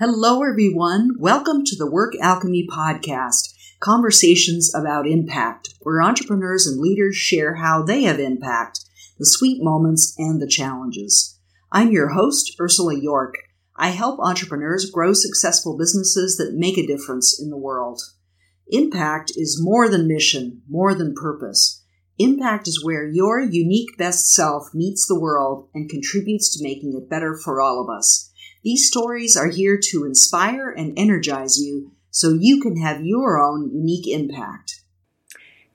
Hello, everyone. Welcome to the Work Alchemy Podcast, conversations about impact, where entrepreneurs and leaders share how they have impact, the sweet moments, and the challenges. I'm your host, Ursula York. I help entrepreneurs grow successful businesses that make a difference in the world. Impact is more than mission, more than purpose. Impact is where your unique best self meets the world and contributes to making it better for all of us. These stories are here to inspire and energize you so you can have your own unique impact.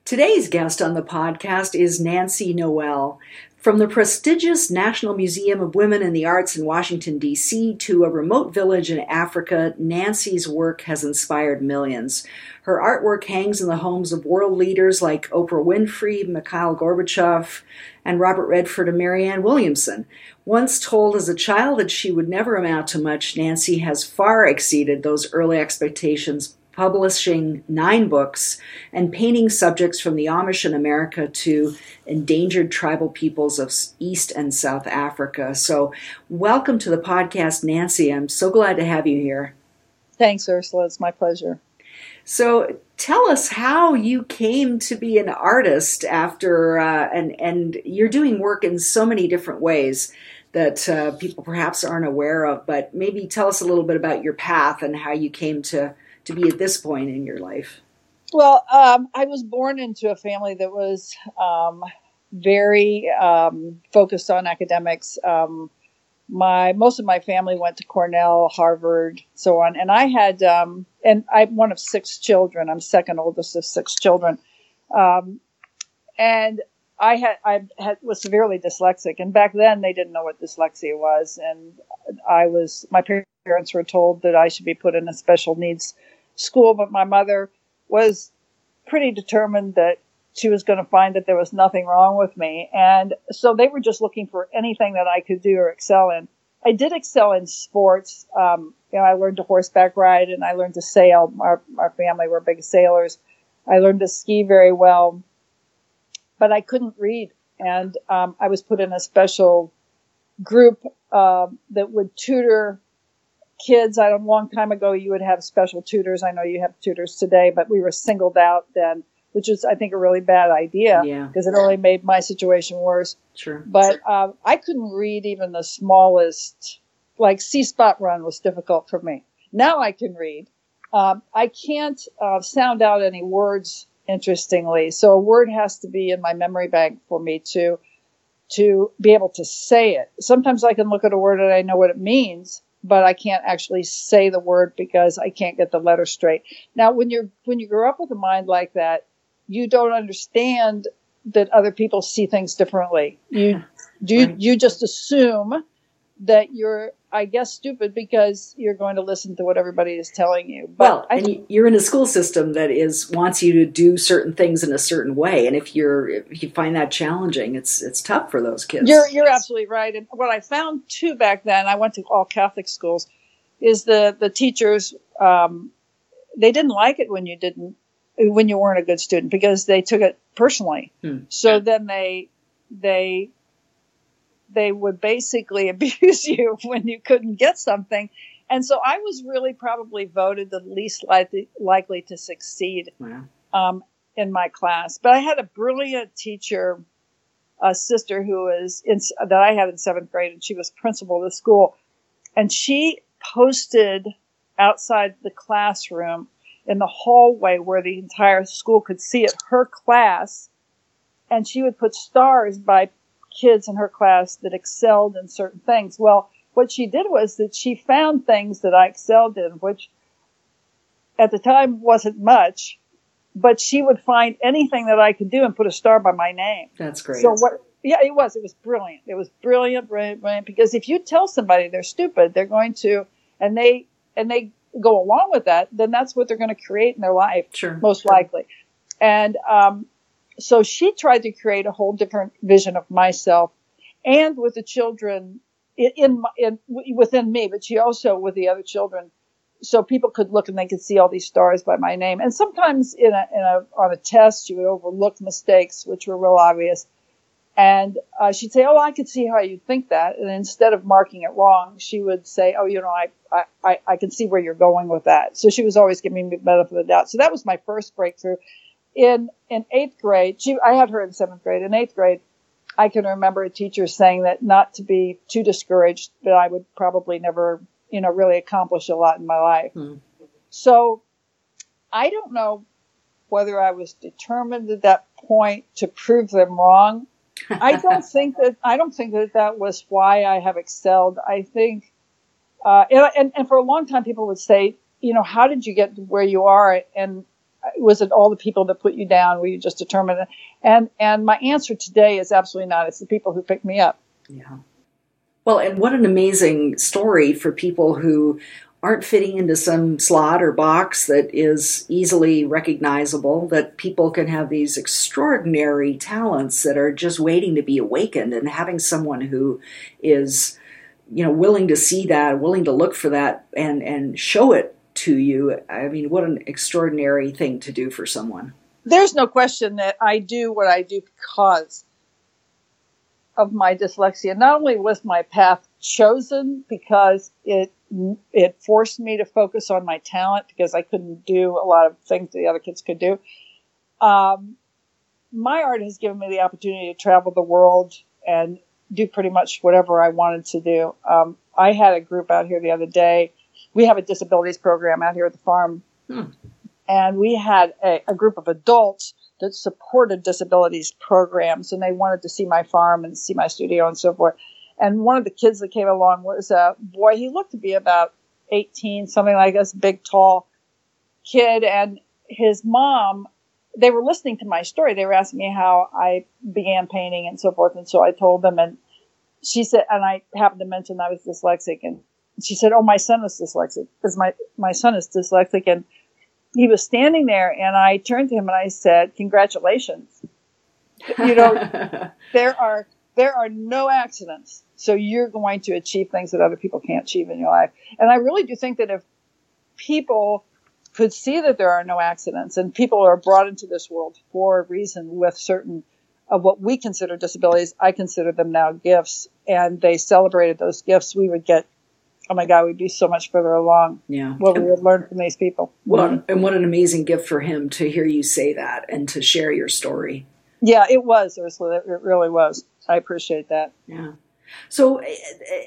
Today's guest on the podcast is Nancy Noel. From the prestigious National Museum of Women in the Arts in Washington, D.C., to a remote village in Africa, Nancy's work has inspired millions. Her artwork hangs in the homes of world leaders like Oprah Winfrey, Mikhail Gorbachev, and Robert Redford and Marianne Williamson. Once told as a child that she would never amount to much, Nancy has far exceeded those early expectations publishing nine books and painting subjects from the Amish in America to endangered tribal peoples of East and South Africa. So, welcome to the podcast, Nancy. I'm so glad to have you here. Thanks, Ursula. It's my pleasure. So, tell us how you came to be an artist after, uh, and and you're doing work in so many different ways that uh, people perhaps aren't aware of. But maybe tell us a little bit about your path and how you came to to be at this point in your life? Well, um, I was born into a family that was um, very um, focused on academics. Um, my most of my family went to Cornell, Harvard, so on, and I had um, and I'm one of six children. I'm second oldest of six children, um, and I had I had was severely dyslexic, and back then they didn't know what dyslexia was, and I was my parents were told that I should be put in a special needs school, but my mother was pretty determined that she was going to find that there was nothing wrong with me. And so they were just looking for anything that I could do or excel in. I did excel in sports. Um, you know, I learned to horseback ride and I learned to sail. Our, our family were big sailors. I learned to ski very well, but I couldn't read. And um, I was put in a special group uh, that would tutor kids, I don't, a long time ago, you would have special tutors. I know you have tutors today, but we were singled out then, which is, I think, a really bad idea because it only made my situation worse. Sure. But um, I couldn't read even the smallest, like See Spot Run was difficult for me. Now I can read. Um, I can't uh, sound out any words interestingly, so a word has to be in my memory bank for me to to be able to say it. Sometimes I can look at a word and I know what it means, but I can't actually say the word because I can't get the letter straight. Now, when you're when you grow up with a mind like that, you don't understand that other people see things differently. You you right. you just assume that you're I guess stupid because you're going to listen to what everybody is telling you. But well, and you're in a school system that is wants you to do certain things in a certain way, and if you're if you find that challenging, it's it's tough for those kids. You're you're absolutely right. And what I found too back then, I went to all Catholic schools, is the the teachers um, they didn't like it when you didn't when you weren't a good student because they took it personally. Hmm. So then they they they would basically abuse you when you couldn't get something. And so I was really probably voted the least likely, likely to succeed wow. um, in my class. But I had a brilliant teacher, a sister who was in, that I had in seventh grade, and she was principal of the school. And she posted outside the classroom in the hallway where the entire school could see it, her class. And she would put stars by kids in her class that excelled in certain things. Well, what she did was that she found things that I excelled in, which at the time wasn't much, but she would find anything that I could do and put a star by my name. That's great. So what, yeah, it was. It was brilliant. It was brilliant, brilliant, brilliant. Because if you tell somebody they're stupid, they're going to, and they, and they go along with that, then that's what they're going to create in their life. Sure. Most sure. likely. And, um, so she tried to create a whole different vision of myself and with the children in, in, in, within me, but she also with the other children. So people could look and they could see all these stars by my name. And sometimes in a, in a, on a test, she would overlook mistakes, which were real obvious. And uh, she'd say, "Oh, I could see how you think that." And instead of marking it wrong, she would say, "Oh, you know, I, I, I can see where you're going with that." So she was always giving me benefit of the doubt. So that was my first breakthrough. In in eighth grade, she I had her in seventh grade. In eighth grade, I can remember a teacher saying that not to be too discouraged, that I would probably never, you know, really accomplish a lot in my life. Hmm. So I don't know whether I was determined at that point to prove them wrong I don't think that I don't think that that was why I have excelled. I think, uh, and, and for a long time, people would say, you know, how did you get where you are? And was it all the people that put you down? Were you just determined? And and my answer today is absolutely not. It's the people who picked me up. Yeah. Well, and what an amazing story for people who aren't fitting into some slot or box that is easily recognizable, that people can have these extraordinary talents that are just waiting to be awakened, and having someone who is, you know, willing to see that, willing to look for that, and and show it to you. I mean, what an extraordinary thing to do for someone. There's no question that I do what I do because of my dyslexia. Not only was my path chosen because it it forced me to focus on my talent because I couldn't do a lot of things the other kids could do. Um, my art has given me the opportunity to travel the world and do pretty much whatever I wanted to do. Um, I had a group out here the other day. We have a disabilities program out here at the farm, hmm. and we had a, a group of adults that supported disabilities programs, and they wanted to see my farm and see my studio and so forth. And one of the kids that came along was a boy. He looked to be about 18, something like this, big, tall kid. And his mom, they were listening to my story. They were asking me how I began painting and so forth. And so I told them, and she said, and I happened to mention I was dyslexic. And she said, Oh, my son is dyslexic because my, my son is dyslexic. And he was standing there and I turned to him and I said, Congratulations. You know, there are there are no accidents. So you're going to achieve things that other people can't achieve in your life. And I really do think that if people could see that there are no accidents and people are brought into this world for a reason with certain of what we consider disabilities, I consider them now gifts, and they celebrated those gifts, we would get oh my God, we'd be so much further along. Yeah. What we would learn from these people. Well, and what an amazing gift for him to hear you say that and to share your story. Yeah, it was, Ursula. It really was. I appreciate that. Yeah. So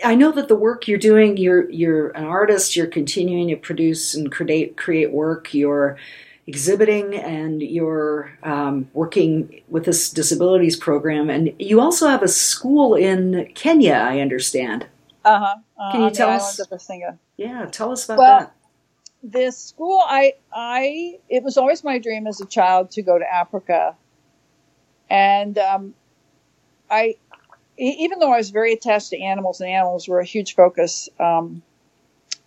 I know that the work you're doing, you're you're an artist. You're continuing to produce and create create work. You're exhibiting and you're um, working with this disabilities program, and you also have a school in Kenya. I understand. Uh-huh. Uh, Can you tell us? Yeah, tell us about well, that. This school, I, I, it was always my dream as a child to go to Africa, and um, I, even though I was very attached to animals, and animals were a huge focus um,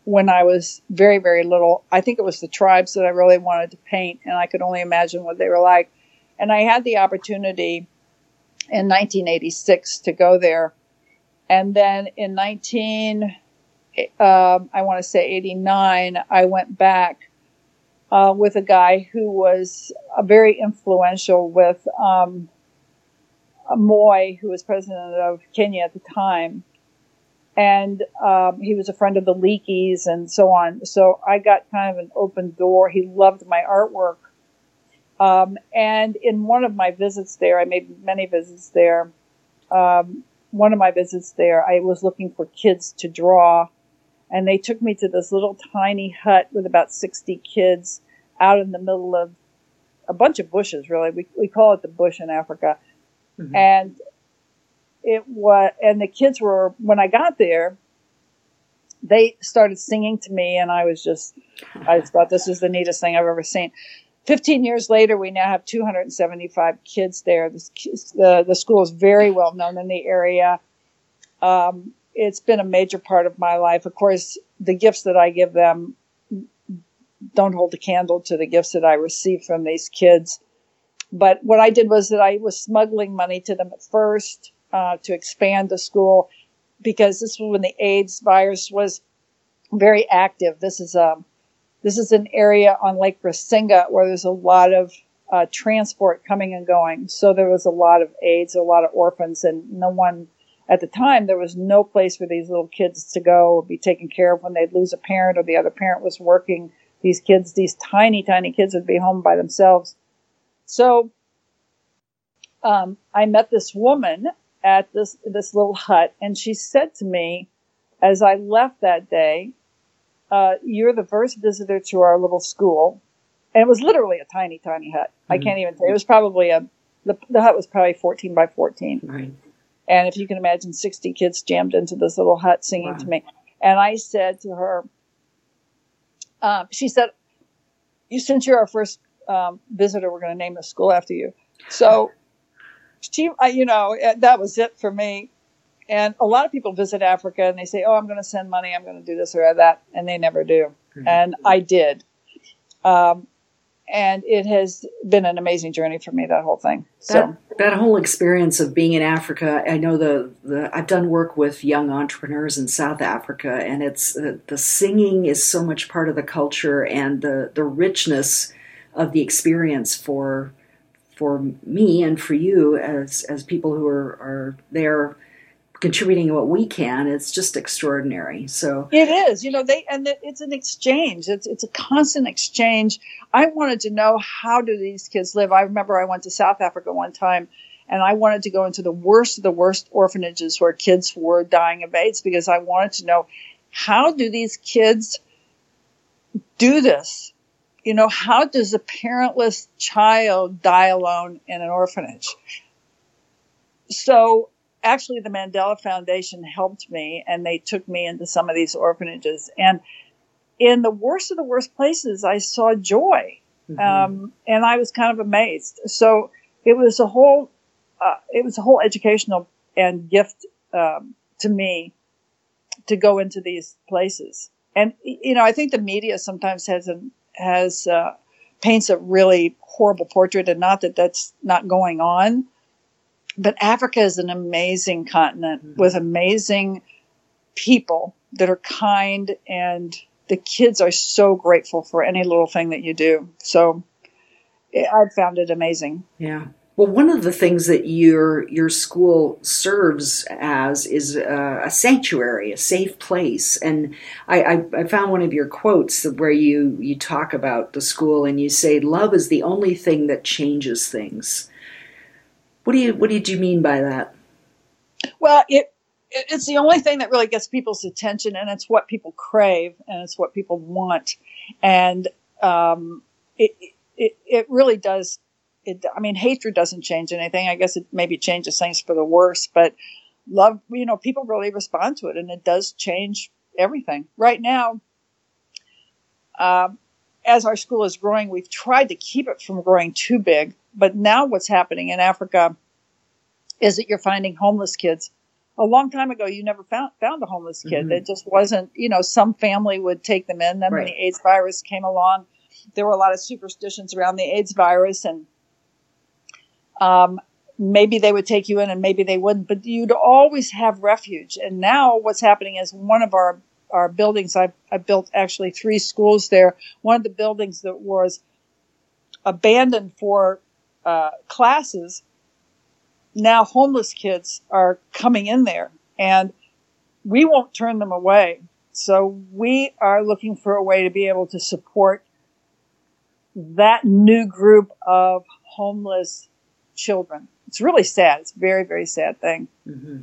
when I was very, very little. I think it was the tribes that I really wanted to paint, and I could only imagine what they were like. And I had the opportunity in 1986 to go there and then in 19, um, I want to say 89, I went back uh, with a guy who was uh, very influential with um, Moi, who was president of Kenya at the time. And um, he was a friend of the Leakeys and so on. So I got kind of an open door. He loved my artwork. Um, and in one of my visits there, I made many visits there. Um, one of my visits there, I was looking for kids to draw, and they took me to this little tiny hut with about 60 kids out in the middle of a bunch of bushes, really. We, we call it the bush in Africa. Mm-hmm. And it was, and the kids were, when I got there, they started singing to me, and I was just, I just thought this is the neatest thing I've ever seen. 15 years later, we now have 275 kids there. The, the school is very well known in the area. Um, it's been a major part of my life. Of course, the gifts that I give them don't hold a candle to the gifts that I receive from these kids. But what I did was that I was smuggling money to them at first uh, to expand the school because this was when the AIDS virus was very active. This is a um, this is an area on Lake Rusinga where there's a lot of uh, transport coming and going. So there was a lot of AIDS, a lot of orphans, and no one at the time there was no place for these little kids to go or be taken care of when they'd lose a parent or the other parent was working. These kids, these tiny, tiny kids, would be home by themselves. So um, I met this woman at this this little hut, and she said to me, as I left that day, uh, "You're the first visitor to our little school." and it was literally a tiny, tiny hut. Mm-hmm. I can't even say it was probably a the, the hut was probably 14 by 14. Right. And if you can imagine 60 kids jammed into this little hut singing wow. to me. And I said to her, um, she said, you, since you're our first um, visitor, we're going to name the school after you. So she, I, you know, that was it for me. And a lot of people visit Africa and they say, oh, I'm going to send money. I'm going to do this or that. And they never do. Mm-hmm. And I did. Um, and it has been an amazing journey for me that whole thing so that, that whole experience of being in africa i know the, the i've done work with young entrepreneurs in south africa and it's uh, the singing is so much part of the culture and the the richness of the experience for for me and for you as as people who are are there contributing what we can it's just extraordinary. So it is you know they and it's an exchange it's it's a constant exchange. I wanted to know how do these kids live? I remember i went to south africa one time and i wanted to go into the worst of the worst orphanages where kids were dying of aids because i wanted to know how do these kids do this? You know how does a parentless child die alone in an orphanage? So actually the Mandela Foundation helped me and they took me into some of these orphanages. And in the worst of the worst places, I saw joy. Mm-hmm. Um, and I was kind of amazed. So it was a whole, uh, it was a whole educational and gift, um, to me to go into these places. And, you know, I think the media sometimes has a, has, uh, paints a really horrible portrait and not that that's not going on but Africa is an amazing continent mm-hmm. with amazing people that are kind and the kids are so grateful for any little thing that you do. So I've found it amazing. Yeah. Well, one of the things that your your school serves as is a, a sanctuary, a safe place, and I, I, I, found one of your quotes where you you talk about the school and you say, "Love is the only thing that changes things." What do you what did you mean by that? Well, it it's the only thing that really gets people's attention, and it's what people crave, and it's what people want, and um, it, it it really does. It, I mean, hatred doesn't change anything. I guess it maybe changes things for the worse, but love, you know, people really respond to it, and it does change everything. Right now, um, as our school is growing, we've tried to keep it from growing too big but now what's happening in Africa is that you're finding homeless kids. A long time ago, you never found found a homeless kid. Mm-hmm. It just wasn't, you know, some family would take them in. Then right. when the AIDS virus came along, there were a lot of superstitions around the AIDS virus, and um, maybe they would take you in and maybe they wouldn't. But you'd always have refuge. And now what's happening is one of our our buildings. I, I built actually three schools there. One of the buildings that was abandoned for uh, classes, now homeless kids are coming in there and we won't turn them away. So we are looking for a way to be able to support that new group of homeless children. It's really sad. It's a very, very sad thing. Mm-hmm.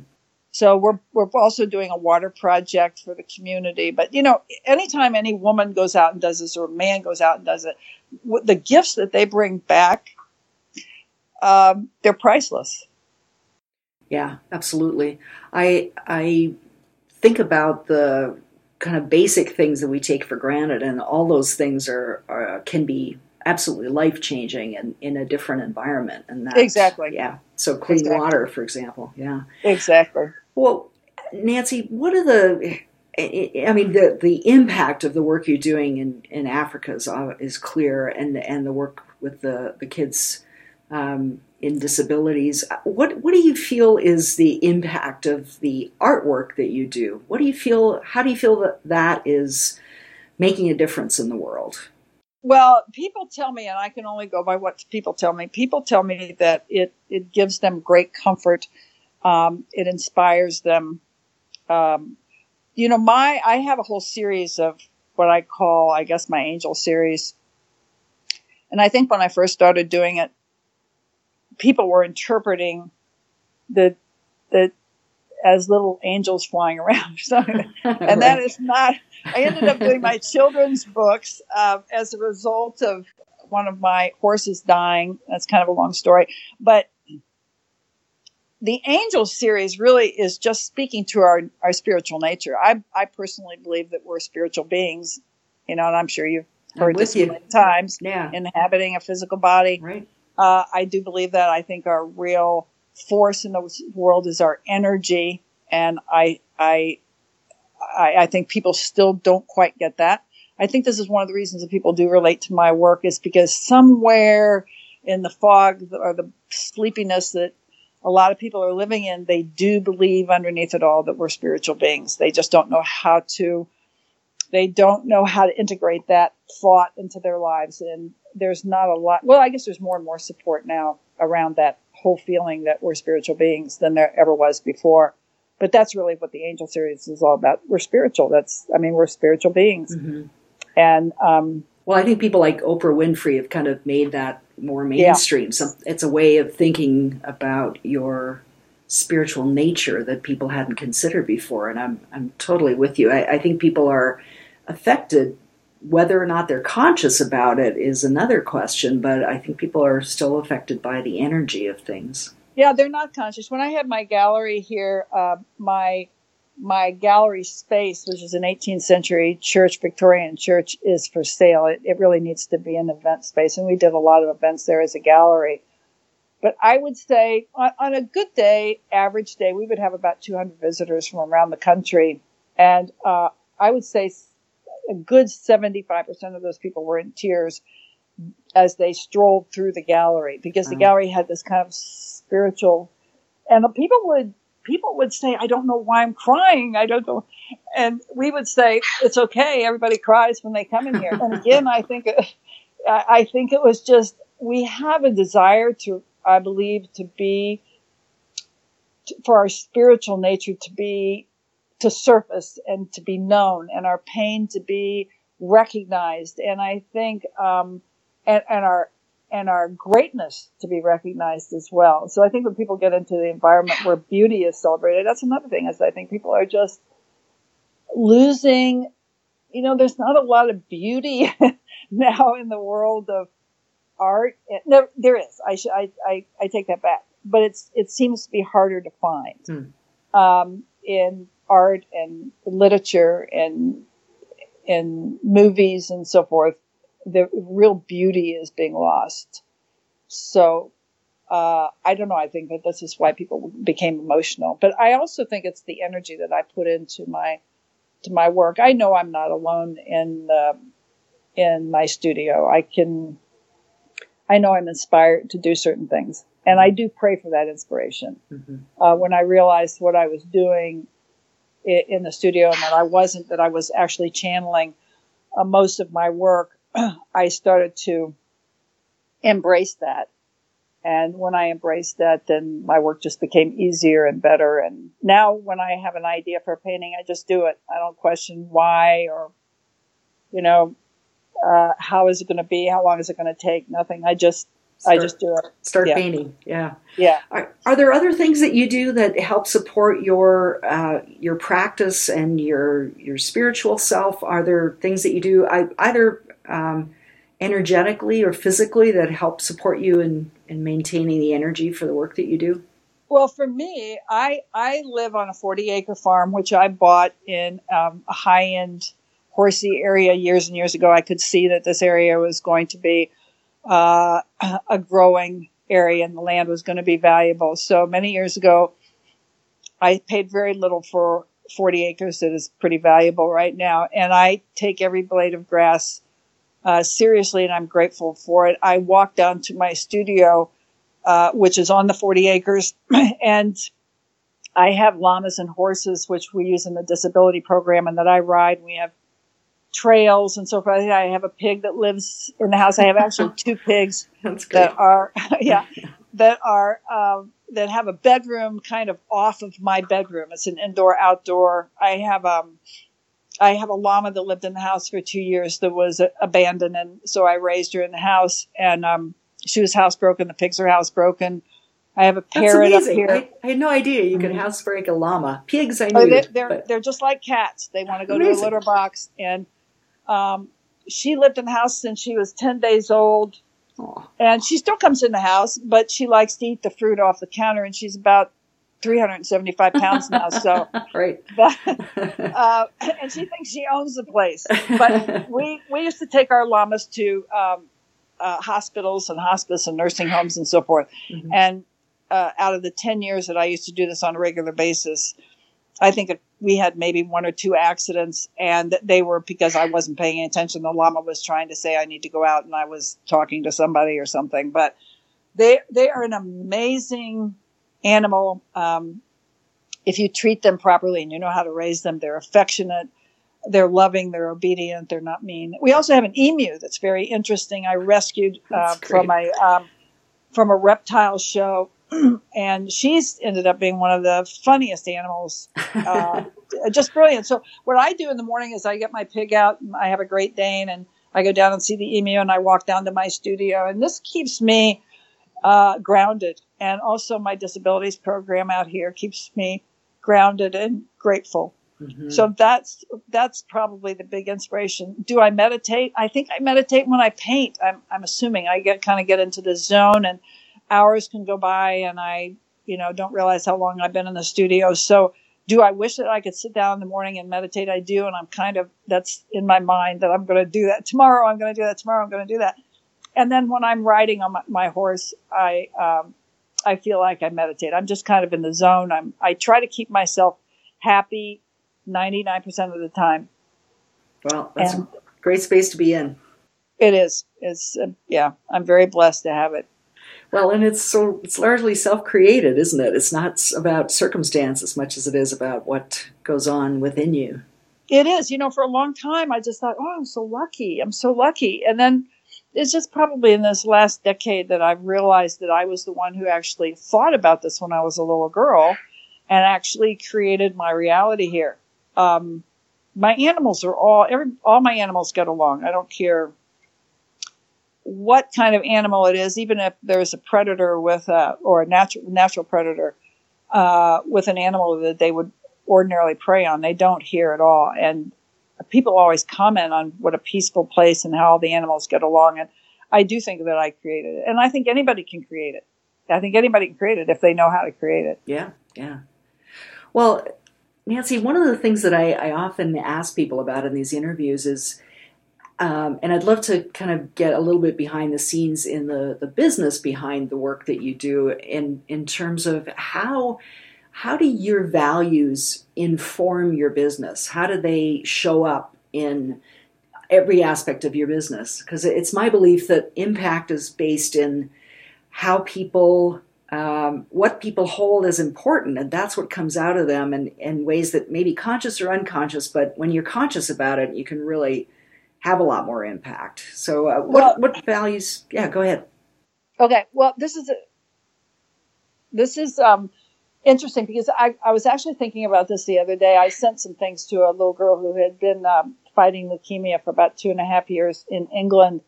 So we're we're also doing a water project for the community. But you know, anytime any woman goes out and does this, or a man goes out and does it, the gifts that they bring back um, they're priceless. Yeah, absolutely. I I think about the kind of basic things that we take for granted, and all those things are, are can be absolutely life changing in, in a different environment. And that exactly, yeah. So clean exactly. water, for example, yeah, exactly. Well, Nancy, what are the I mean, the the impact of the work you're doing in, in Africa is, uh, is clear, and and the work with the the kids um, in disabilities. What what do you feel is the impact of the artwork that you do? What do you feel? How do you feel that that is making a difference in the world? Well, people tell me, and I can only go by what people tell me. People tell me that it it gives them great comfort. Um, it inspires them. Um, you know, my I have a whole series of what I call, I guess, my angel series. And I think when I first started doing it, people were interpreting the the as little angels flying around. and that is not. I ended up doing my children's books uh, as a result of one of my horses dying. That's kind of a long story, but the angel series really is just speaking to our, our spiritual nature. I, I personally believe that we're spiritual beings, you know, and I'm sure you've heard this you. many times, yeah. inhabiting a physical body. Right. Uh, I do believe that. I think our real force in the world is our energy, and I, I, I, I think people still don't quite get that. I think this is one of the reasons that people do relate to my work is because somewhere in the fog or the sleepiness that a lot of people are living in, they do believe underneath it all that we're spiritual beings. They just don't know how to, they don't know how to integrate that thought into their lives. And there's not a lot, well, I guess there's more and more support now around that whole feeling that we're spiritual beings than there ever was before. But that's really what the angel series is all about. We're spiritual. That's, I mean, we're spiritual beings. Mm-hmm. And, um, well, I think people like Oprah Winfrey have kind of made that more mainstream. Yeah. So it's a way of thinking about your spiritual nature that people hadn't considered before. And I'm I'm totally with you. I, I think people are affected. Whether or not they're conscious about it is another question, but I think people are still affected by the energy of things. Yeah, they're not conscious. When I had my gallery here, uh, my my gallery space, which is an 18th century church, Victorian church, is for sale. It, it, really needs to be an event space. And we did a lot of events there as a gallery. But I would say on, on a good day, average day, we would have about 200 visitors from around the country. And uh, I would say a good 75% of those people were in tears as they strolled through the gallery because the mm. gallery had this kind of spiritual, and the people would people would say, I don't know why I'm crying. I don't know. And we would say, it's okay. Everybody cries when they come in here. And again, I think, I think it was just, we have a desire to, I believe, to be, for our spiritual nature to be, to surface and to be known and our pain to be recognized. And I think, um, and, and our, and our greatness to be recognized as well. So I think when people get into the environment where beauty is celebrated, that's another thing is I think people are just losing, you know, there's not a lot of beauty now in the world of art. No, there is. I, should, I, I, I take that back, but it's, it seems to be harder to find, hmm. um, in art and literature and, in movies and so forth the real beauty is being lost. So uh, I don't know. I think that this is why people became emotional, but I also think it's the energy that I put into my to my work. I know I'm not alone in uh, in my studio. I can. I know I'm inspired to do certain things, and I do pray for that inspiration. Mm-hmm. Uh, when I realized what I was doing in, in the studio and that I wasn't, that I was actually channeling uh, most of my work I started to embrace that. And when I embraced that, then my work just became easier and better. And now when I have an idea for a painting, I just do it. I don't question why or, you know, uh, how is it going to be? How long is it going to take? Nothing. I just, start, I just do it. Start yeah. painting. Yeah. Yeah. Are, are, there other things that you do that help support your, uh, your practice and your, your spiritual self? Are there things that you do I, either um, energetically or physically that help support you in, in maintaining the energy for the work that you do? Well, for me, I I live on a 40 acre farm, which I bought in um, a high end horsey area years and years ago. I could see that this area was going to be uh, a growing area and the land was going to be valuable. So many years ago, I paid very little for 40 acres that is pretty valuable right now. And I take every blade of grass uh, seriously, and I'm grateful for it. I walked down to my studio, uh, which is on the 40 acres, and I have llamas and horses, which we use in the disability program, and that I ride. We have trails and so forth. I have a pig that lives in the house. I have actually two pigs that are, yeah, that are, um, that have a bedroom kind of off of my bedroom. It's an indoor outdoor. I have, um, I have a llama that lived in the house for two years that was abandoned. And so I raised her in the house and, um, she was housebroken. The pigs are housebroken. I have a parrot up here. I, I, had no idea you could mm-hmm. housebreak a llama. Pigs, I oh, knew. Oh, they're they're, they're, just like cats. They want to go Amazing. to a litter box, and um, she lived in the house since she was ten days old, Aww. and she still comes in the house, but she likes to eat the fruit off the counter, and she's about 375 pounds now. So, right. But, uh, and she thinks she owns the place. But we, we used to take our llamas to um, uh, hospitals and hospice and nursing homes and so forth. Mm-hmm. And uh, out of the 10 years that I used to do this on a regular basis, I think we had maybe one or two accidents, and they were because I wasn't paying attention. The llama was trying to say I need to go out, and I was talking to somebody or something. But they they are an amazing animal. Um, if you treat them properly and you know how to raise them, they're affectionate, they're loving, they're obedient, they're not mean. We also have an emu that's very interesting. I rescued uh, from a um, from a reptile show and she's ended up being one of the funniest animals. Uh, just brilliant. So what I do in the morning is I get my pig out. I have a Great Dane, and I go down and see the emu, and I walk down to my studio, and this keeps me uh, grounded. And also my disabilities program out here keeps me grounded and grateful. Mm-hmm. So that's that's probably the big inspiration. Do I meditate? I think I meditate when I paint. I'm I'm assuming I get kind of get into the zone and hours can go by and I, you know, don't realize how long I've been in the studio. So do I wish that I could sit down in the morning and meditate? I do. And I'm kind of, that's in my mind that I'm going to do that tomorrow. I'm going to do that tomorrow. I'm going to do that. And then when I'm riding on my, my horse, I, um, I feel like I meditate. I'm just kind of in the zone. I'm, I try to keep myself happy 99% of the time. Well, that's and a great space to be in. It is. It's, uh, yeah, I'm very blessed to have it. Well, and it's so it's largely self-created, isn't it? It's not about circumstance as much as it is about what goes on within you. It is. You know, for a long time I just thought, "Oh, I'm so lucky. I'm so lucky." And then it's just probably in this last decade that I've realized that I was the one who actually thought about this when I was a little girl and actually created my reality here. Um, my animals are all every all my animals get along. I don't care what kind of animal it is, even if there's a predator with a, or a natural natural predator uh, with an animal that they would ordinarily prey on, they don't hear at all. And people always comment on what a peaceful place and how all the animals get along. And I do think that I created it, and I think anybody can create it. I think anybody can create it if they know how to create it. Yeah, yeah. Well, Nancy, one of the things that I, I often ask people about in these interviews is um, and I'd love to kind of get a little bit behind the scenes in the, the business behind the work that you do in, in terms of how, how do your values inform your business? How do they show up in every aspect of your business? Because it's my belief that impact is based in how people, um, what people hold as important, and that's what comes out of them in, in ways that maybe conscious or unconscious, but when you're conscious about it, you can really have a lot more impact. So, uh, what well, what values? Yeah, go ahead. Okay, well, this is a, this is um, interesting because I, I was actually thinking about this the other day. I sent some things to a little girl who had been um, fighting leukemia for about two and a half years in England.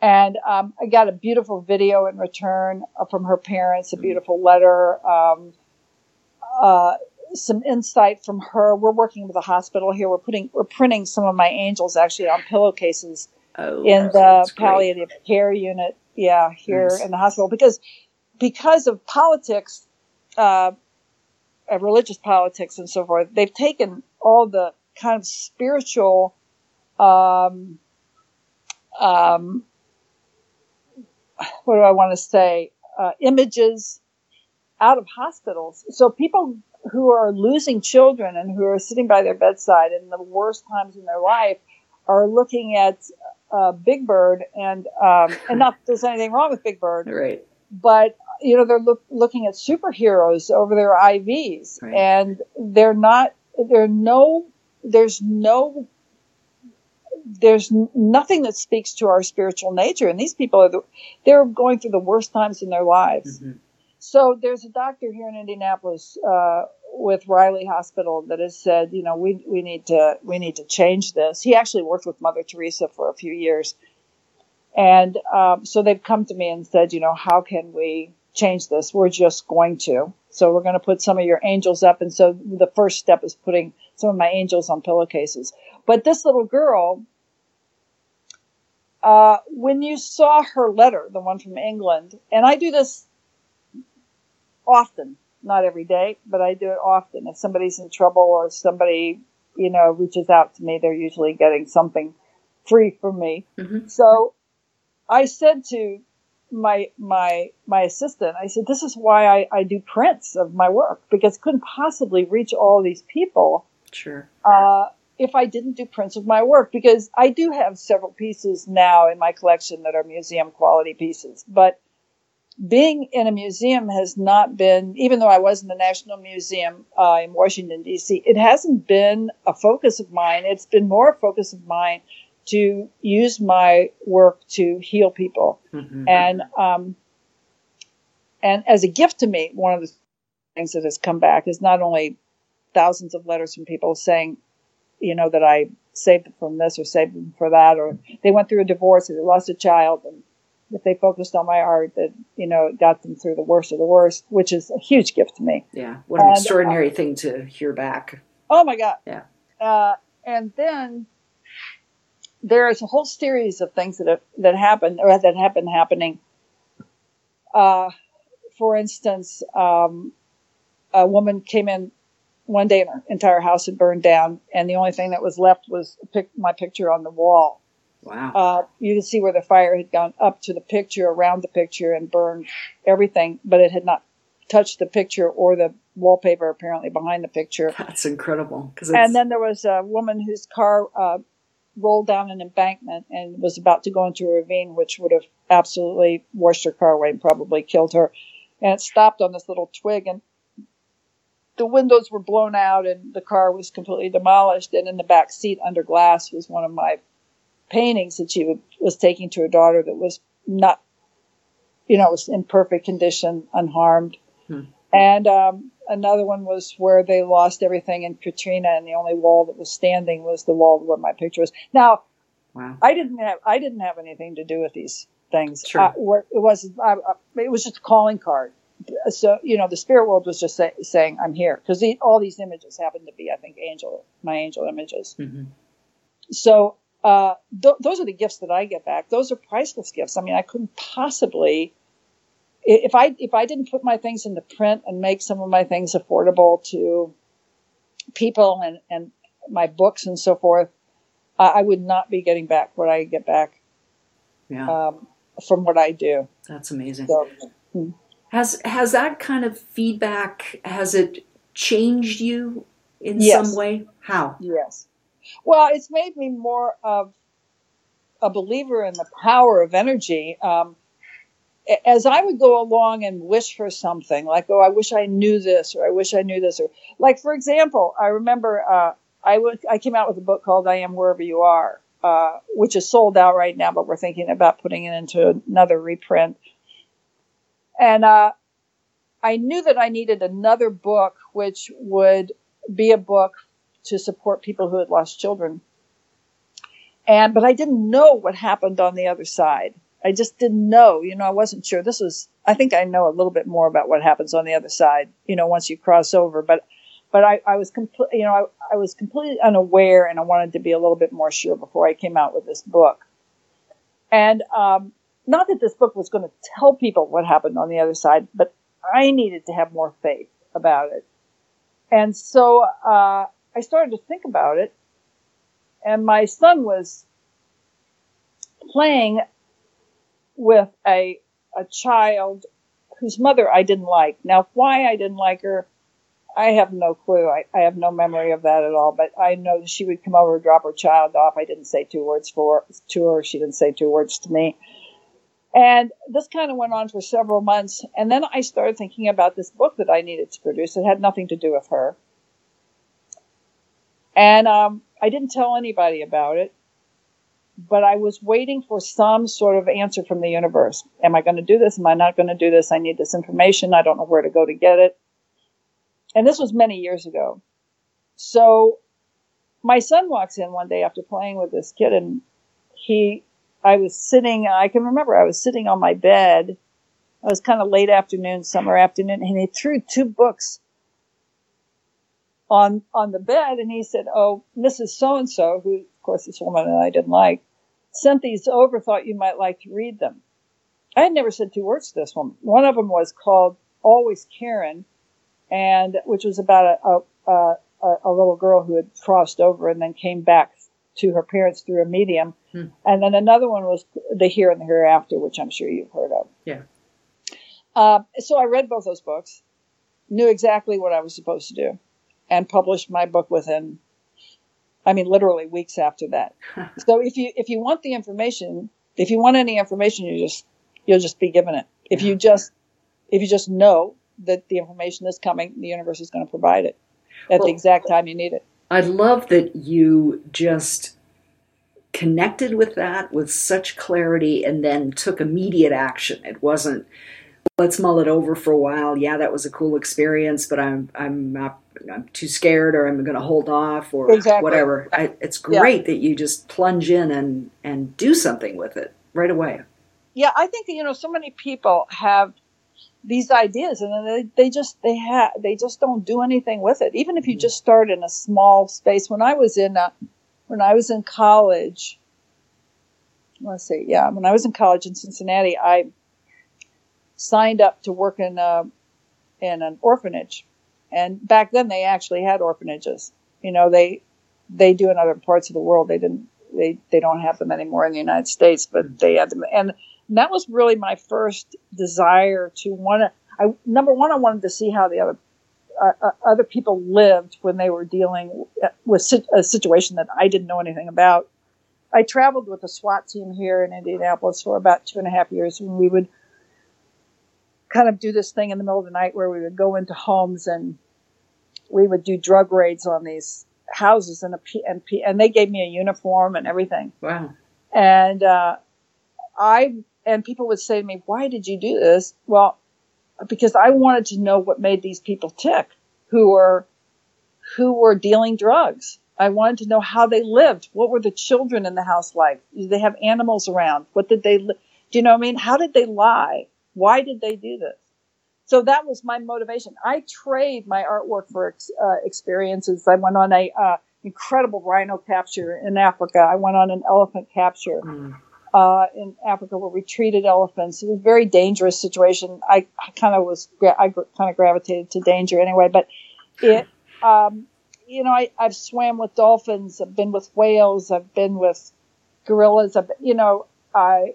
And um, I got a beautiful video in return from her parents, a beautiful letter. Um, uh, some insight from her. We're working with a hospital here. We're putting we're printing some of my angels actually on pillowcases oh, in the palliative great. care unit. Yeah, here nice. in the hospital because because of politics, uh, religious politics and so forth. They've taken all the kind of spiritual. Um, um, what do I want to say? Uh, images out of hospitals. So people who are losing children and who are sitting by their bedside in the worst times in their life are looking at uh, Big Bird and um, and not there's anything wrong with Big Bird, right? But you know they're look, looking at superheroes over their IVs, right. and they're not. There no. There's no there's nothing that speaks to our spiritual nature. And these people are the, they're going through the worst times in their lives. Mm-hmm. So there's a doctor here in Indianapolis uh, with Riley Hospital that has said, you know, we we need to we need to change this. He actually worked with Mother Teresa for a few years, and um, so they've come to me and said, you know, how can we change this? We're just going to. So we're going to put some of your angels up, and so the first step is putting some of my angels on pillowcases. But this little girl, uh, when you saw her letter, the one from England, and I do this often, not every day, but I do it often. If somebody's in trouble or somebody, you know, reaches out to me, they're usually getting something free from me. Mm-hmm. So I said to my my my assistant, I said, "This is why I, I do prints of my work because couldn't possibly reach all these people. Sure. Uh, if I didn't do prints of my work, because I do have several pieces now in my collection that are museum quality pieces, but being in a museum has not been, even though I was in the National Museum uh, in Washington, D.C., it hasn't been a focus of mine. It's been more a focus of mine to use my work to heal people. Mm-hmm. And, um, and as a gift to me, one of the things that has come back is not only thousands of letters from people saying, you know, that I saved them from this or saved them for that, or they went through a divorce or they lost a child and if they focused on my art, that you know got them through the worst of the worst, which is a huge gift to me. Yeah, what an and, extraordinary uh, thing to hear back. Oh my God. Yeah. Uh, and then there's a whole series of things that have, that happened or that have been happening. Uh, for instance, um, a woman came in one day and her entire house had burned down, and the only thing that was left was pic- my picture on the wall. Wow. Uh, you could see where the fire had gone up to the picture, around the picture, and burned everything, but it had not touched the picture or the wallpaper apparently behind the picture. That's incredible. And then there was a woman whose car uh, rolled down an embankment and was about to go into a ravine, which would have absolutely washed her car away and probably killed her. And it stopped on this little twig, and the windows were blown out, and the car was completely demolished. And in the back seat under glass was one of my paintings that she was taking to her daughter that was not, you know, was in perfect condition, unharmed. Hmm. And um, another one was where they lost everything in Katrina, and the only wall that was standing was the wall where my picture was. Now, wow. I didn't have I didn't have anything to do with these things. Sure. Uh, it was I, it was just a calling card. So you know, the spirit world was just say, saying, "I'm here," because all these images happened to be, I think, angel my angel images. Mm-hmm. So uh, th- those are the gifts that I get back. Those are priceless gifts. I mean, I couldn't possibly, if I if I didn't put my things into print and make some of my things affordable to people and and my books and so forth, uh, I would not be getting back what I get back. Yeah. Um, from what I do. That's amazing. So, hmm. Has has that kind of feedback has it changed you in yes. some way? How? Yes. Well, it's made me more of a believer in the power of energy. Um, as I would go along and wish for something, like, oh, I wish I knew this, or I wish I knew this, or like, for example, I remember uh, I, I came out with a book called I Am Wherever You Are, uh, which is sold out right now, but we're thinking about putting it into another reprint. And uh, I knew that I needed another book, which would be a book to support people who had lost children. And, but I didn't know what happened on the other side. I just didn't know, you know, I wasn't sure. This was, I think I know a little bit more about what happens on the other side, you know, once you cross over, but, but I, I was complete, you know, I, I was completely unaware and I wanted to be a little bit more sure before I came out with this book. And, um, not that this book was going to tell people what happened on the other side, but I needed to have more faith about it. And so, uh, I started to think about it, and my son was playing with a a child whose mother I didn't like. Now, why I didn't like her, I have no clue. I, I have no memory of that at all. But I know she would come over, drop her child off. I didn't say two words for to her. She didn't say two words to me. And this kind of went on for several months. And then I started thinking about this book that I needed to produce. It had nothing to do with her. And um, I didn't tell anybody about it. But I was waiting for some sort of answer from the universe. Am I going to do this? Am I not going to do this? I need this information. I don't know where to go to get it. And this was many years ago. So my son walks in one day after playing with this kid and he, I was sitting, I can remember I was sitting on my bed. It was kind of late afternoon, summer afternoon, and he threw two books on, on the bed and he said, Oh, Mrs. So and so, who course this woman that I didn't like, sent these over, thought you might like to read them. I had never said two words to this woman. One of them was called Always Karen, and which was about a, a, a, a little girl who had crossed over and then came back to her parents through a medium. Hmm. And then another one was The Here and the Hereafter, which I'm sure you've heard of. Yeah. Uh, so I read both those books, knew exactly what I was supposed to do, and published my book within, I mean, literally weeks after that. so if you if you want the information, if you want any information, you just you'll just be given it. If you just if you just know that the information is coming, the universe is going to provide it at well, the exact time you need it. I love that you just connected with that with such clarity and then took immediate action. It wasn't let's mull it over for a while. Yeah, that was a cool experience, but I'm I'm not I'm too scared or I'm going to hold off or exactly. whatever. I, it's great yeah. that you just plunge in and and do something with it right away. Yeah, I think you know so many people have these ideas and they, they just they have they just don't do anything with it even if you just start in a small space when i was in a, uh, when i was in college let's see yeah when i was in college in cincinnati i signed up to work in a, uh, in an orphanage and back then they actually had orphanages you know they they do in other parts of the world they didn't they they don't have them anymore in the united states but they had them and that was really my first desire to want to. I number one, I wanted to see how the other uh, uh, other people lived when they were dealing with a situation that I didn't know anything about. I traveled with a SWAT team here in Indianapolis for about two and a half years, and we would kind of do this thing in the middle of the night where we would go into homes and we would do drug raids on these houses and a and, and they gave me a uniform and everything. Wow. And uh, I and people would say to me, why did you do this? Well, because I wanted to know what made these people tick who were, who were dealing drugs. I wanted to know how they lived. What were the children in the house like? Did they have animals around? What did they, li- do you know what I mean? How did they lie? Why did they do this? So that was my motivation. I trade my artwork for uh, experiences. I went on a uh, incredible rhino capture in Africa. I went on an elephant capture. Mm uh, in Africa where we treated elephants. It was a very dangerous situation. I, I kind of was, I kind of gravitated to danger anyway, but it, um, you know, I, I've swam with dolphins. I've been with whales. I've been with gorillas. I've, you know, I,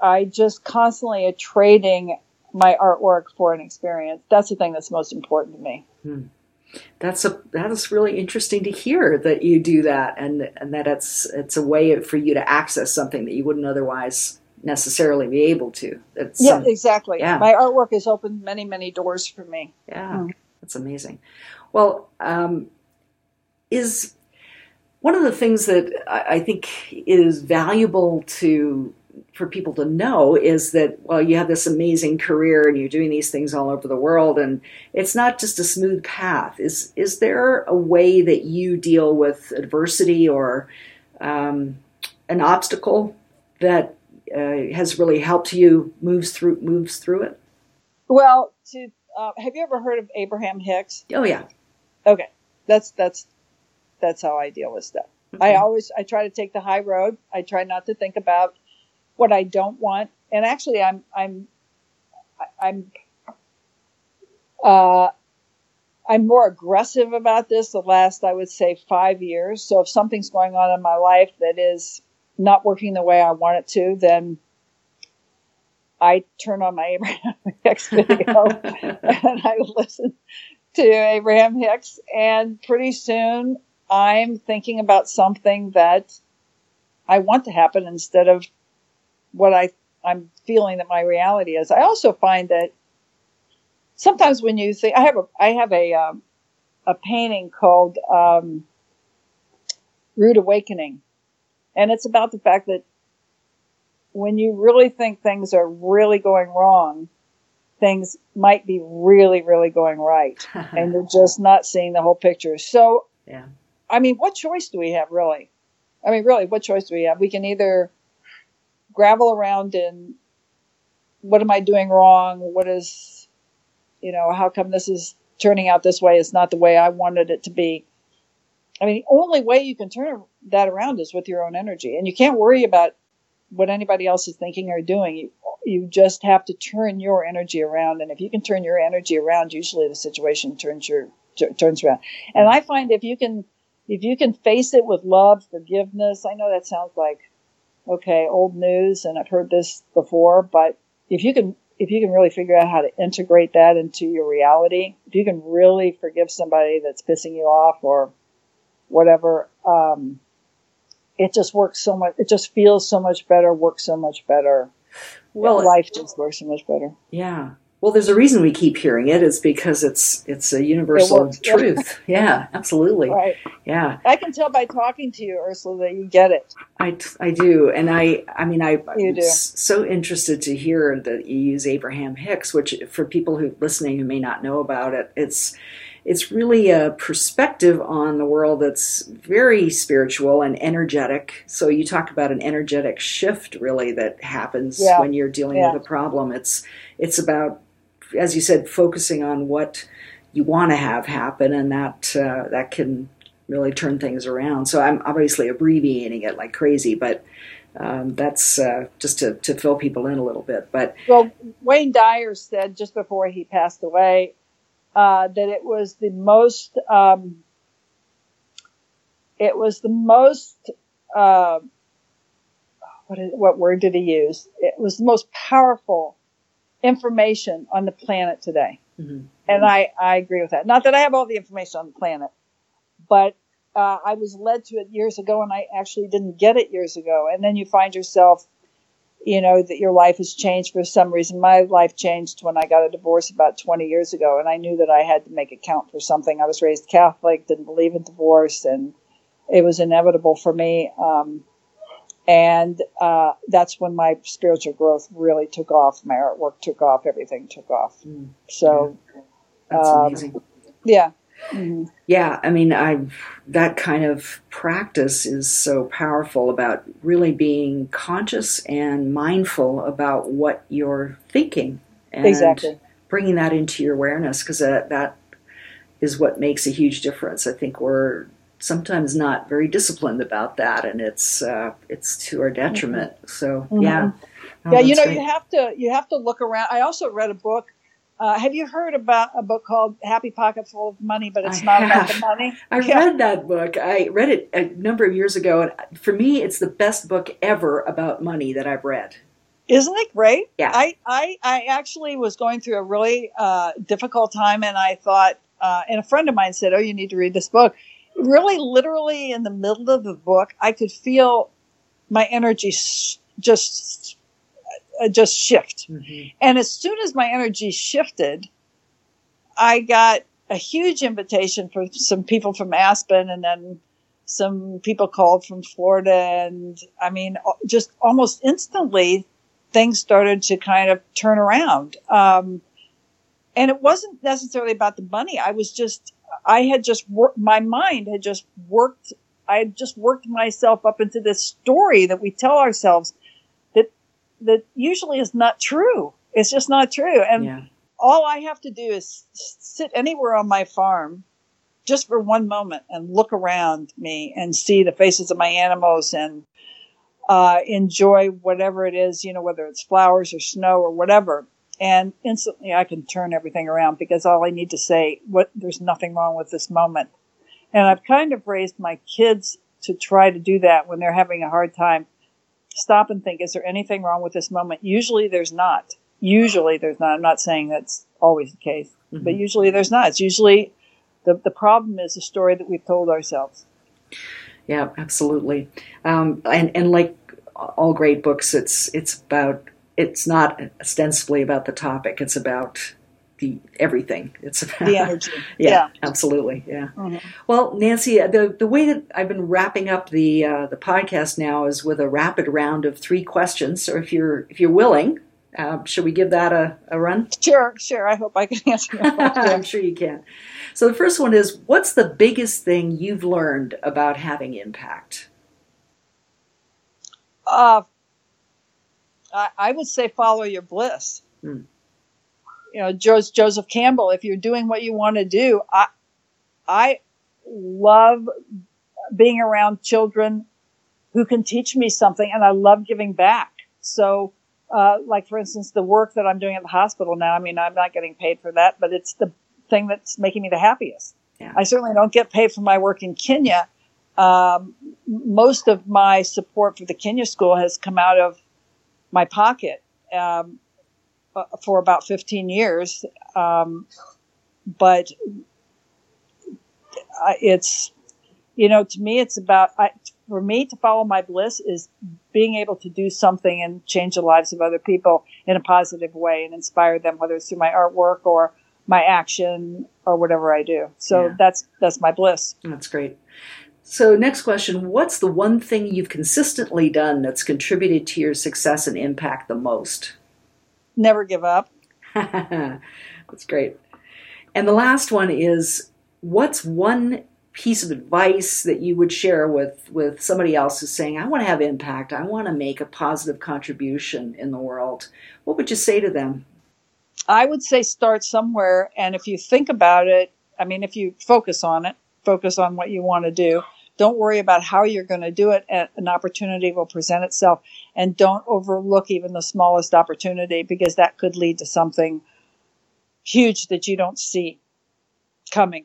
I just constantly are trading my artwork for an experience. That's the thing that's most important to me. Hmm that's a that is really interesting to hear that you do that and and that it's it's a way for you to access something that you wouldn't otherwise necessarily be able to. It's yeah, some, exactly. Yeah. My artwork has opened many many doors for me. Yeah, mm. that's amazing. Well, um, is one of the things that I think is valuable to for people to know is that well you have this amazing career and you're doing these things all over the world and it's not just a smooth path. Is is there a way that you deal with adversity or um, an obstacle that uh, has really helped you moves through moves through it? Well to uh, have you ever heard of abraham hicks? Oh yeah. Okay. That's that's that's how i deal with stuff. I always I try to take the high road. I try not to think about what I don't want. And actually, I'm I'm I'm uh, I'm more aggressive about this the last I would say five years. So if something's going on in my life that is not working the way I want it to, then I turn on my Abraham Hicks video and I listen to Abraham Hicks, and pretty soon I'm thinking about something that I want to happen instead of what I I'm feeling that my reality is. I also find that sometimes when you think I have a I have a um, a painting called um, Rude Awakening, And it's about the fact that when you really think things are really going wrong, things might be really, really going right. and you're just not seeing the whole picture. So, yeah. I mean, what choice do we have, really? I mean, really, what choice do we have? We can either gravel around in what am I doing wrong? What is, you know, how come this is turning out this way? It's not the way I wanted it to be. I mean, the only way you can turn that around is with your own energy. And you can't worry about what anybody else is thinking or doing. You, you just have to turn your energy around. And if you can turn your energy around, usually the situation turns your turns around. And I find if you can if you can face it with love, forgiveness, I know that sounds like okay, old news and I've heard this before, but if you can if you can really figure out how to integrate that into your reality, if you can really forgive somebody that's pissing you off or whatever, um, it just works so much. It just feels so much better, works so much better. Well, life just works so much better. Yeah. Well, there's a reason we keep hearing it. It's because it's it's a universal it truth. yeah, absolutely. Right. Yeah. I can tell by talking to you, Ursula, that you get it. I, I do, and I I mean I am so interested to hear that you use Abraham Hicks, which for people who listening who may not know about it, it's it's really a perspective on the world that's very spiritual and energetic. So you talk about an energetic shift really that happens yeah. when you're dealing yeah. with a problem. It's it's about as you said, focusing on what you want to have happen, and that uh, that can really turn things around. So I'm obviously abbreviating it like crazy, but um, that's uh, just to, to fill people in a little bit. But well, Wayne Dyer said just before he passed away uh, that it was the most um, it was the most uh, what, is, what word did he use? It was the most powerful information on the planet today. Mm-hmm. And I, I agree with that. Not that I have all the information on the planet, but uh, I was led to it years ago and I actually didn't get it years ago. And then you find yourself, you know, that your life has changed for some reason. My life changed when I got a divorce about 20 years ago and I knew that I had to make it count for something. I was raised Catholic, didn't believe in divorce, and it was inevitable for me. Um, and uh, that's when my spiritual growth really took off. My artwork took off. Everything took off. Mm. So yeah. that's um, amazing. Yeah. Mm-hmm. Yeah, I mean, I that kind of practice is so powerful about really being conscious and mindful about what you're thinking and exactly. bringing that into your awareness because that, that is what makes a huge difference. I think we're sometimes not very disciplined about that, and it's uh, it's to our detriment. Mm-hmm. So mm-hmm. yeah, oh, yeah, you know, great. you have to you have to look around. I also read a book. Uh, have you heard about a book called Happy Pocket Full of Money, but it's I not have. about the money? I yeah. read that book. I read it a number of years ago, and for me, it's the best book ever about money that I've read. Isn't it great? Yeah. I, I, I actually was going through a really uh, difficult time, and I thought, uh, and a friend of mine said, "Oh, you need to read this book." Really literally in the middle of the book, I could feel my energy sh- just uh, just shift. Mm-hmm. And as soon as my energy shifted, I got a huge invitation from some people from Aspen and then some people called from Florida and I mean just almost instantly things started to kind of turn around. Um, and it wasn't necessarily about the money. I was just I had just worked, my mind had just worked, I had just worked myself up into this story that we tell ourselves that, that usually is not true. It's just not true. And yeah. all I have to do is sit anywhere on my farm just for one moment and look around me and see the faces of my animals and uh, enjoy whatever it is, you know, whether it's flowers or snow or whatever and instantly I can turn everything around because all I need to say, what, there's nothing wrong with this moment. And I've kind of raised my kids to try to do that when they're having a hard time. Stop and think, is there anything wrong with this moment? Usually there's not. Usually there's not. I'm not saying that's always the case, mm-hmm. but usually there's not. It's usually the, the problem is the story that we've told ourselves. Yeah, absolutely. Um, and, and like all great books, it's, it's about it's not ostensibly about the topic. It's about the everything. It's the energy. yeah, yeah, absolutely. Yeah. Mm-hmm. Well, Nancy, the the way that I've been wrapping up the uh, the podcast now is with a rapid round of three questions. So if you're if you're willing, uh, should we give that a, a run? Sure, sure. I hope I can answer I'm sure you can. So the first one is what's the biggest thing you've learned about having impact? Uh, I, I would say follow your bliss. Hmm. You know, Joseph Campbell, if you're doing what you want to do, I, I love being around children who can teach me something and I love giving back. So uh, like for instance, the work that I'm doing at the hospital now. I mean, I'm not getting paid for that, but it's the thing that's making me the happiest. Yeah. I certainly don't get paid for my work in Kenya. Um, most of my support for the Kenya school has come out of my pocket um, for about 15 years. Um, but it's, you know, to me, it's about, I, for me to follow my bliss is being able to do something and change the lives of other people in a positive way and inspire them, whether it's through my artwork or my action or whatever I do. So yeah. that's that's my bliss. That's great. So next question, what's the one thing you've consistently done that's contributed to your success and impact the most? Never give up. that's great. And the last one is what's one piece of advice that you would share with with somebody else who's saying i want to have impact i want to make a positive contribution in the world what would you say to them i would say start somewhere and if you think about it i mean if you focus on it focus on what you want to do don't worry about how you're going to do it an opportunity will present itself and don't overlook even the smallest opportunity because that could lead to something huge that you don't see coming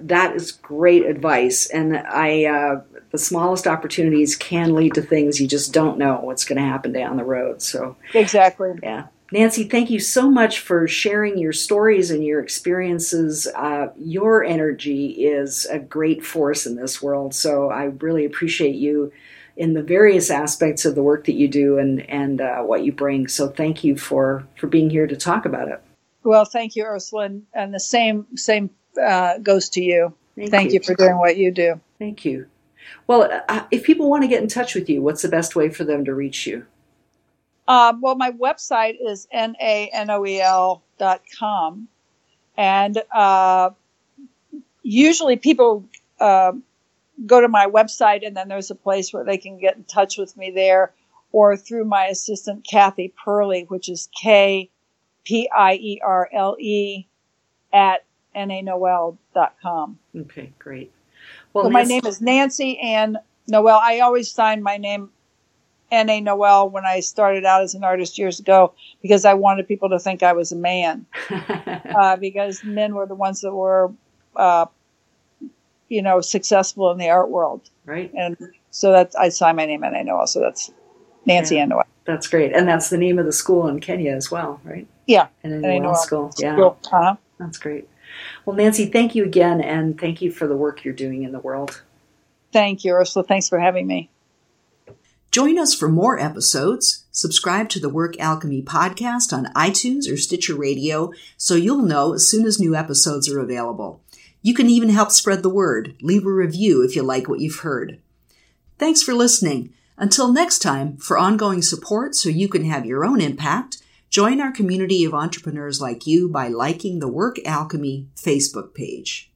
that is great advice. And I, uh, the smallest opportunities can lead to things you just don't know what's going to happen down the road. So exactly, yeah. Nancy, thank you so much for sharing your stories and your experiences. Uh, your energy is a great force in this world. So I really appreciate you in the various aspects of the work that you do and and uh, what you bring. So thank you for for being here to talk about it. Well, thank you, Ursula, and the same same uh, goes to you. Thank, Thank you. you. for doing what you do. Thank you. Well, uh, if people want to get in touch with you, what's the best way for them to reach you? Uh, well, my website is nanoel dot com, and uh, usually people uh, go to my website, and then there's a place where they can get in touch with me there, or through my assistant Kathy Pierle, which is K P I E R L E at nanoel.com. Okay, great. Well, so my name is Nancy Ann Noel. I always sign my name N.A. Noel when I started out as an artist years ago because I wanted people to think I was a man. uh, because men were the ones that were, uh, you know, successful in the art world. Right. And so that I signed my name N.A. Noel. So that's Nancy yeah, Ann Noel. That's great. And that's the name of the school in Kenya as well, right? Yeah. N.A. Noel, Noel School. Yeah. School. Uh-huh. That's great. Well, Nancy, thank you again, and thank you for the work you're doing in the world. Thank you, Ursula. Thanks for having me. Join us for more episodes. Subscribe to the Work Alchemy podcast on iTunes or Stitcher Radio so you'll know as soon as new episodes are available. You can even help spread the word. Leave a review if you like what you've heard. Thanks for listening. Until next time, for ongoing support so you can have your own impact, Join our community of entrepreneurs like you by liking the Work Alchemy Facebook page.